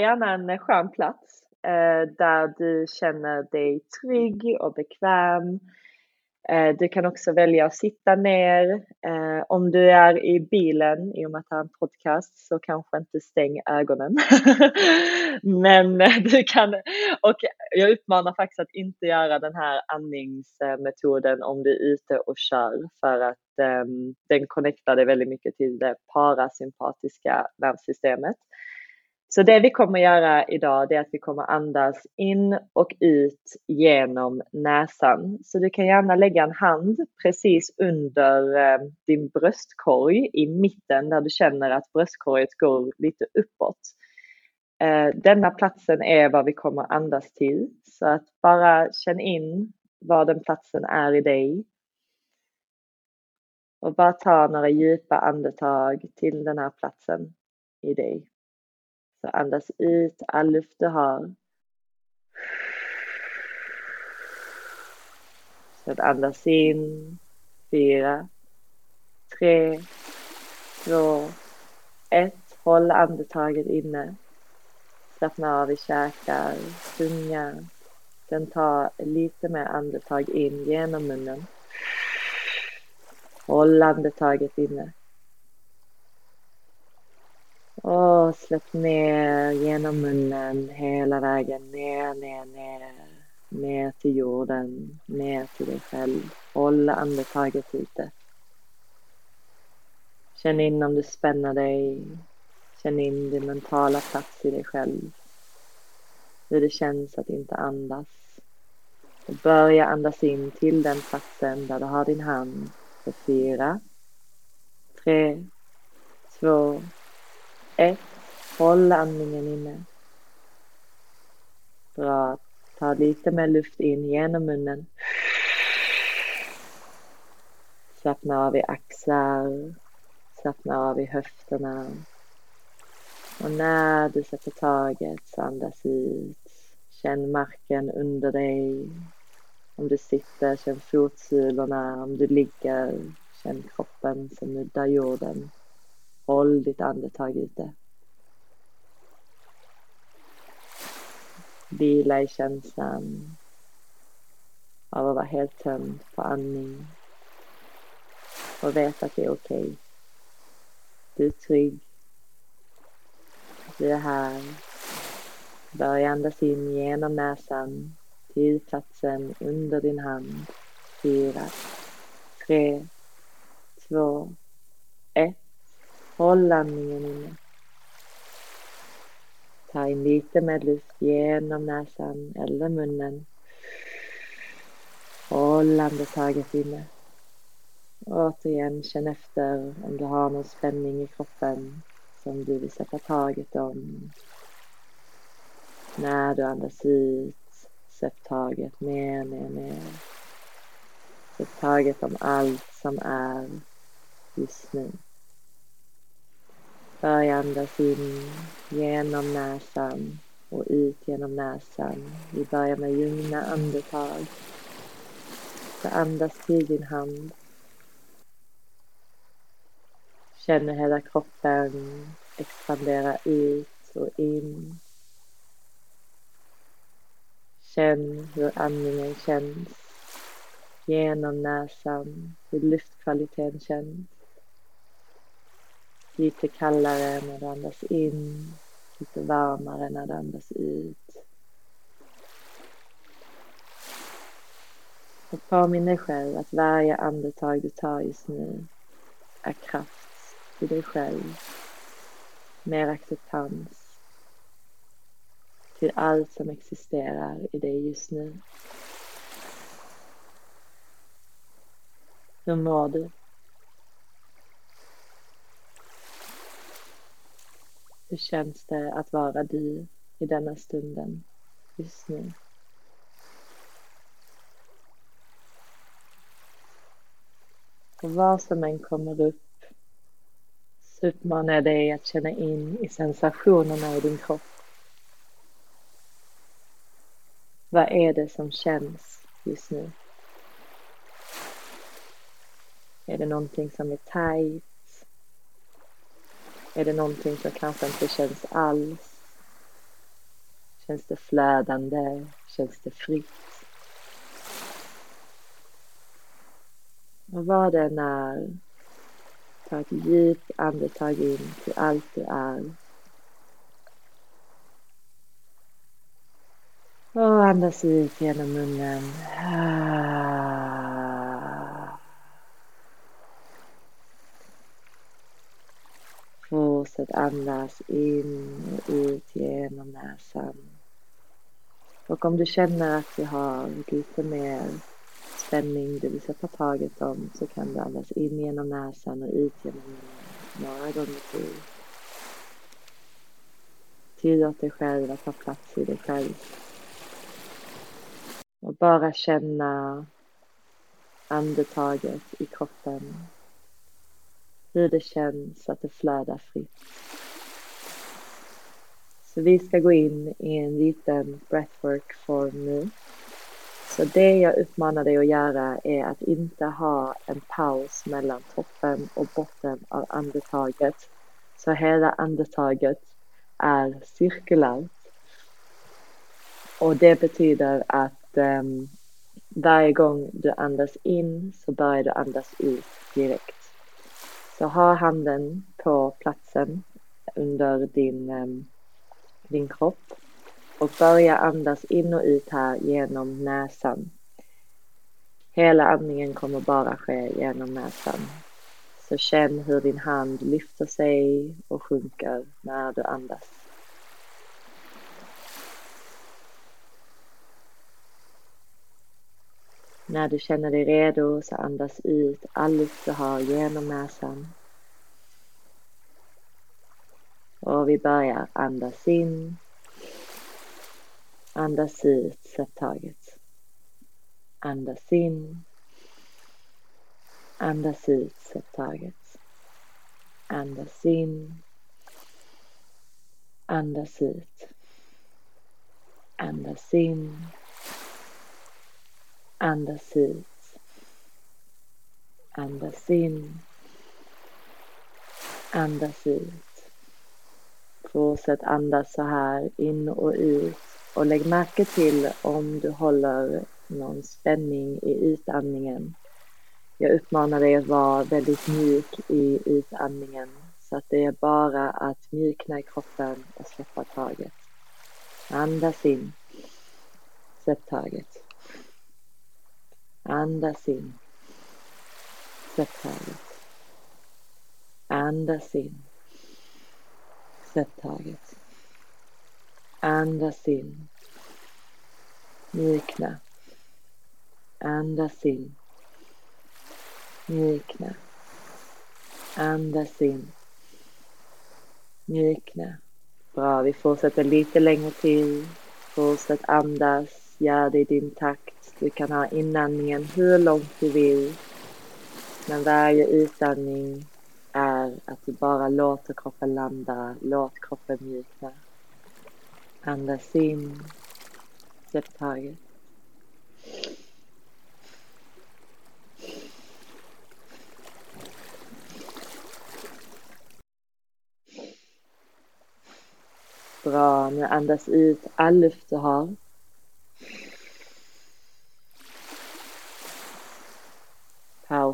gärna en skön plats eh, där du känner dig trygg och bekväm. Eh, du kan också välja att sitta ner. Eh, om du är i bilen, i och med att det är en podcast, så kanske inte stäng ögonen. Men eh, du kan, och jag uppmanar faktiskt att inte göra den här andningsmetoden om du är ute och kör för att ehm, den connectar dig väldigt mycket till det parasympatiska nervsystemet. Så det vi kommer göra idag det är att vi kommer andas in och ut genom näsan. Så du kan gärna lägga en hand precis under eh, din bröstkorg i mitten där du känner att bröstkorget går lite uppåt. Eh, denna platsen är vad vi kommer andas till. Så att bara känn in var den platsen är i dig. Och bara ta några djupa andetag till den här platsen i dig. Så andas ut all luft du har. Så att andas in. Fyra, tre, två, ett. Håll andetaget inne. Slappna av i käkar, tunga. Sen ta lite mer andetag in genom munnen. Håll andetaget inne. Och släpp ner genom munnen hela vägen ner, ner, ner. Ner till jorden, ner till dig själv. Håll andetaget ute. Känn in om du spänner dig. Känn in din mentala plats i dig själv. Hur det känns att inte andas. Och börja andas in till den platsen där du har din hand. För fyra, tre, två, ett. Håll andningen inne. Bra. Ta lite mer luft in genom munnen. Slappna av i axlar. Slappna av i höfterna. Och när du sätter taget så andas ut. Känn marken under dig. Om du sitter, känn fotsulorna. Om du ligger, känn kroppen som nuddar jorden. Håll ditt andetag ute. Vila i känslan av att vara helt tömd på andning och veta att det är okej. Okay. Du är trygg. Du är här. Börja andas in genom näsan till platsen under din hand. Fyra, tre, två, ett. Håll andningen inne. Ta in lite med luft genom näsan eller munnen. Håll andetaget inne. Återigen, känn efter om du har någon spänning i kroppen som du vill sätta taget om. När du andas ut, släpp taget ner, ner, ner. Släpp taget om allt som är just nu. Börja andas in genom näsan och ut genom näsan. Vi börjar med lugna andetag. Så andas till din hand. Känner hela kroppen expandera ut och in. Känn hur andningen känns genom näsan, hur luftkvaliteten känns. Lite kallare när du andas in, lite varmare när du andas ut. Och påminn dig själv att varje andetag du tar just nu är kraft till dig själv, mer acceptans till allt som existerar i dig just nu. Hur mår du? Hur känns det att vara du i denna stunden, just nu? Och vad som än kommer upp så uppmanar jag dig att känna in i sensationerna i din kropp. Vad är det som känns just nu? Är det någonting som är tajt? Är det någonting som kanske inte känns alls? Känns det flödande? Känns det fritt? Och vad det än är, ta ett djupt andetag in till allt du är. Och andas ut genom munnen. Ah. Bröstet andas in och ut genom näsan. Och om du känner att du har lite mer spänning du vill sätta taget om så kan du andas in genom näsan och ut genom munnen några gånger till. Tillåt dig själv att ta plats i dig själv. Och bara känna andetaget i kroppen. Hur det känns att det flödar fritt. Så vi ska gå in i en liten breathwork-form nu. Så det jag uppmanar dig att göra är att inte ha en paus mellan toppen och botten av andetaget. Så hela andetaget är cirkulärt. Och det betyder att um, varje gång du andas in så börjar du andas ut direkt. Så ha handen på platsen under din, ehm, din kropp och börja andas in och ut här genom näsan. Hela andningen kommer bara ske genom näsan. Så känn hur din hand lyfter sig och sjunker när du andas. När du känner dig redo så andas ut all luft du har genom näsan. Och vi börjar andas in Andas ut, sätt taget. Andas in. Andas ut, sätt taget. Andas in. Andas ut. Andas in. Andas ut. Andas in. Andas ut. Fortsätt andas så här in och ut och lägg märke till om du håller någon spänning i utandningen. Jag uppmanar dig att vara väldigt mjuk i utandningen så att det är bara att mjukna i kroppen och släppa taget. Andas in. Släpp taget. Andas in. Släpp taget. Andas in. Släpp taget. Andas in. Mjukna. Andas in. Mjukna. Andas in. Mjukna. Bra, vi fortsätter lite längre till. Fortsätt andas, gör det i din takt. Du kan ha inandningen hur långt du vill. Men varje utandning är att du bara låter kroppen landa, låt kroppen mjukna. Andas in. Släpp taget. Bra, nu andas ut all luft du har.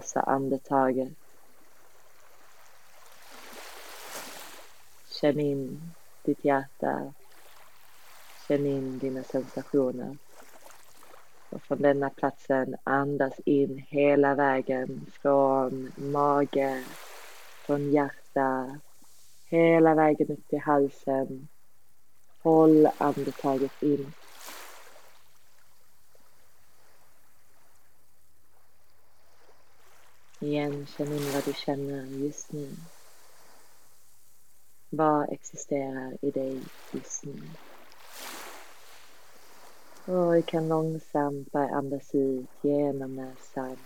Pausa andetaget. Känn in ditt hjärta Känn in dina sensationer. Och från denna platsen andas in hela vägen från mage, från hjärta, hela vägen upp till halsen. Håll andetaget in. Igen, känn in vad du känner just nu. Vad existerar i dig just nu? Och du kan långsamt börja andas ut genom näsan.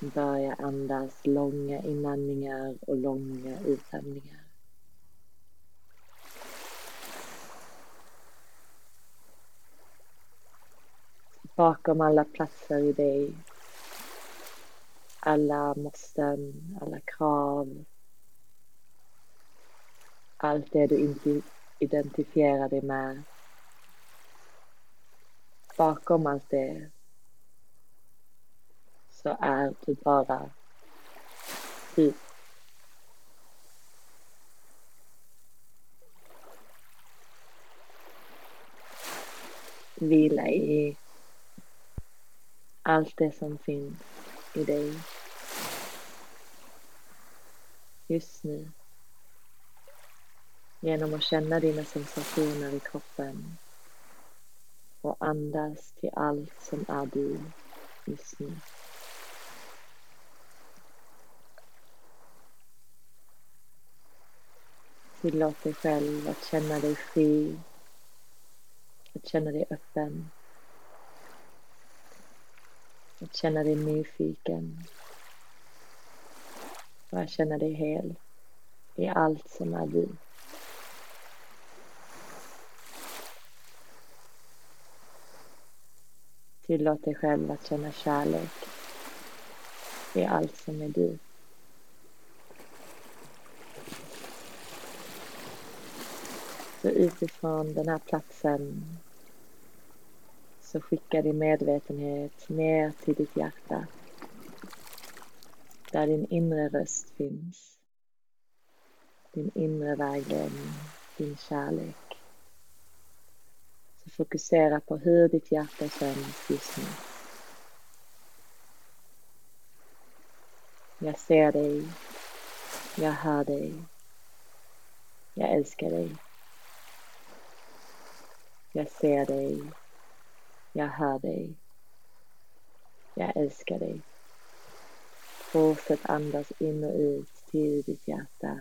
Börja andas långa inandningar och långa utandningar. Bakom alla platser i dig. Alla måsten, alla krav. Allt det du inte identifierar dig med. Bakom allt det så är du bara du. Vila i allt det som finns i dig just nu. Genom att känna dina sensationer i kroppen och andas till allt som är du just nu. Tillåt dig själv att känna dig fri, att känna dig öppen, att känna dig nyfiken och att känna dig hel i allt som är du. Tillåt dig själv att känna kärlek i allt som är du. Så utifrån den här platsen så skicka din medvetenhet ner till ditt hjärta. Där din inre röst finns. Din inre vägledning, din kärlek. Så fokusera på hur ditt hjärta känns just nu. Jag ser dig. Jag hör dig. Jag älskar dig. Jag ser dig. Jag hör dig. Jag älskar dig. Fortsätt andas in och ut till ditt hjärta.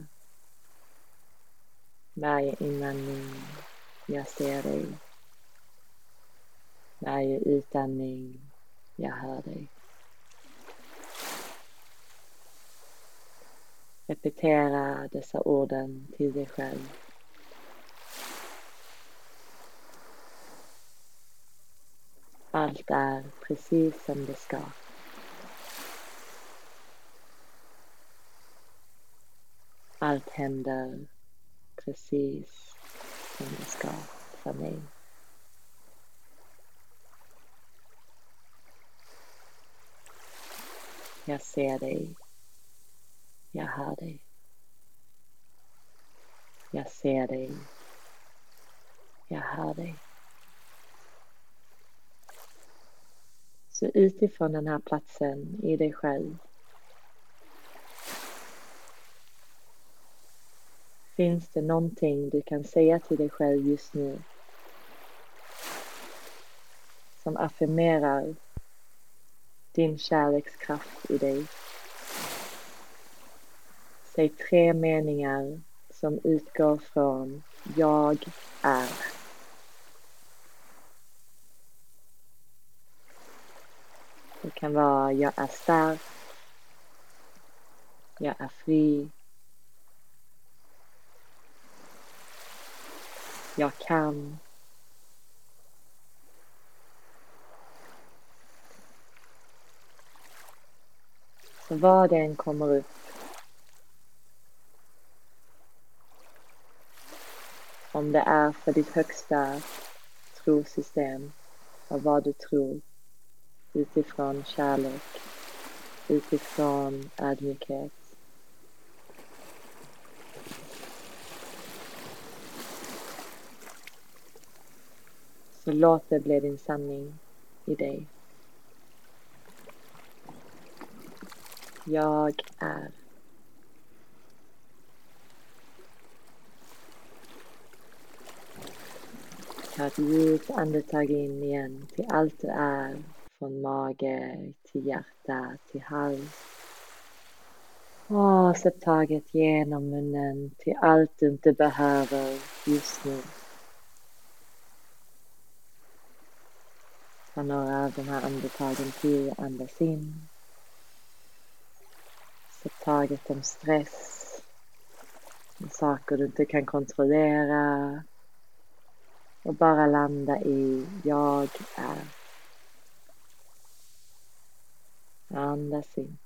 Varje inandning, jag ser dig. Varje utandning, jag hör dig. Repetera dessa orden till dig själv. Allt är precis som det ska. Allt händer precis som det ska för mig. Jag ser dig. Jag hör dig. Jag ser dig. Jag hör dig. Så utifrån den här platsen i dig själv Finns det någonting du kan säga till dig själv just nu som affirmerar din kärlekskraft i dig? Säg tre meningar som utgår från jag är. Det kan vara jag är stark. Jag är fri. Jag kan. Så vad det än kommer upp om det är för ditt högsta trosystem och vad du tror utifrån kärlek, utifrån ödmjukhet. Så låt det bli din sanning i dig. Jag är. Ta ett djupt andetag in igen till allt du är från mage till hjärta till hals. Och släpp taget genom munnen till allt du inte behöver just nu. Ta några av de här andetagen till, andas in. Släpp taget om stress, om saker du inte kan kontrollera och bara landa i jag är. Andas in.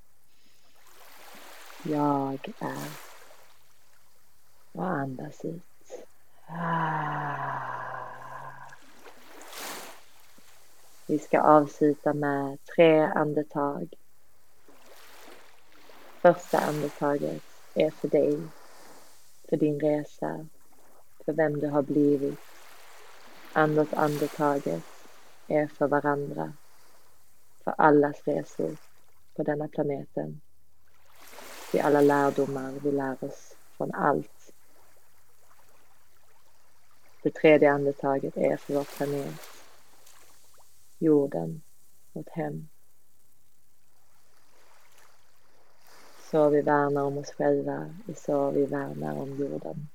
Jag är. Och andas ut. Vi ska avsluta med tre andetag. Första andetaget är för dig, för din resa, för vem du har blivit. Andra andetaget är för varandra, för allas resor på denna planeten. Till alla lärdomar vi lär oss från allt. Det tredje andetaget är för vår planet, jorden, vårt hem. Så vi värnar om oss själva, och så vi värnar om jorden.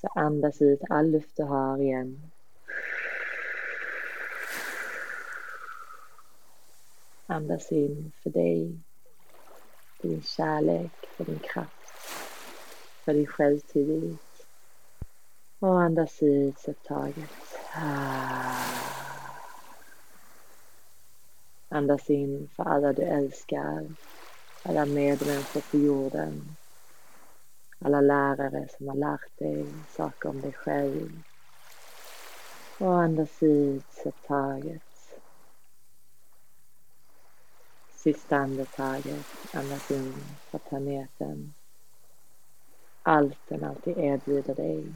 Så andas ut all luft du har igen. Andas in för dig, för din kärlek, för din kraft, för din självtillit. Och andas ut, sätt taget. Andas in för alla du älskar, alla medmänniskor på jorden, alla lärare som har lärt dig saker om dig själv. Och andas ut, sätt taget. Sista andetaget, andas in på planeten. Allt den alltid erbjuder dig.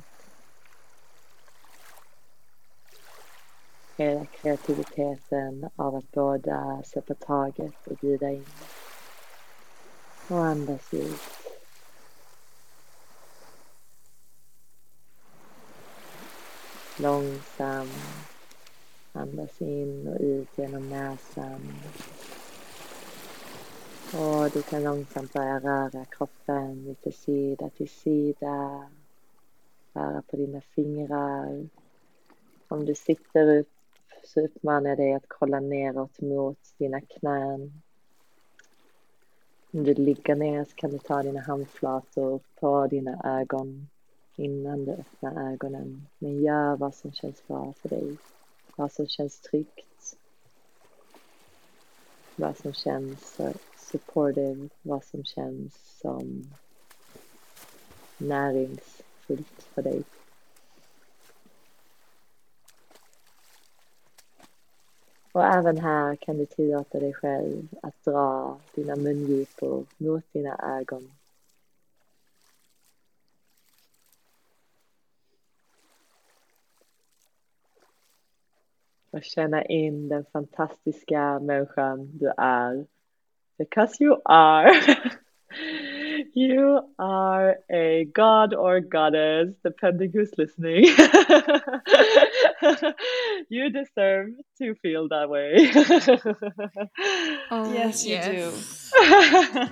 Hela kreativiteten av att båda sätta taget och bjuda in. Och andas ut. Långsamt andas in och ut genom näsan. Och du kan långsamt börja röra kroppen lite sida till sida. Röra på dina fingrar. Om du sitter upp så uppmanar jag dig att kolla neråt mot dina knän. Om du ligger ner så kan du ta dina handflator på dina ögon innan du öppnar ögonen. Men gör vad som känns bra för dig. Vad som känns tryggt. Vad som känns supportive. Vad som känns som näringsfullt för dig. Och även här kan du tillåta dig själv att dra dina mungipor mot dina ögon. Och känna in den fantastiska människan du är. Because you are. You are a god or goddess, depending who's listening. you deserve to feel that way. oh, yes, you yes. do.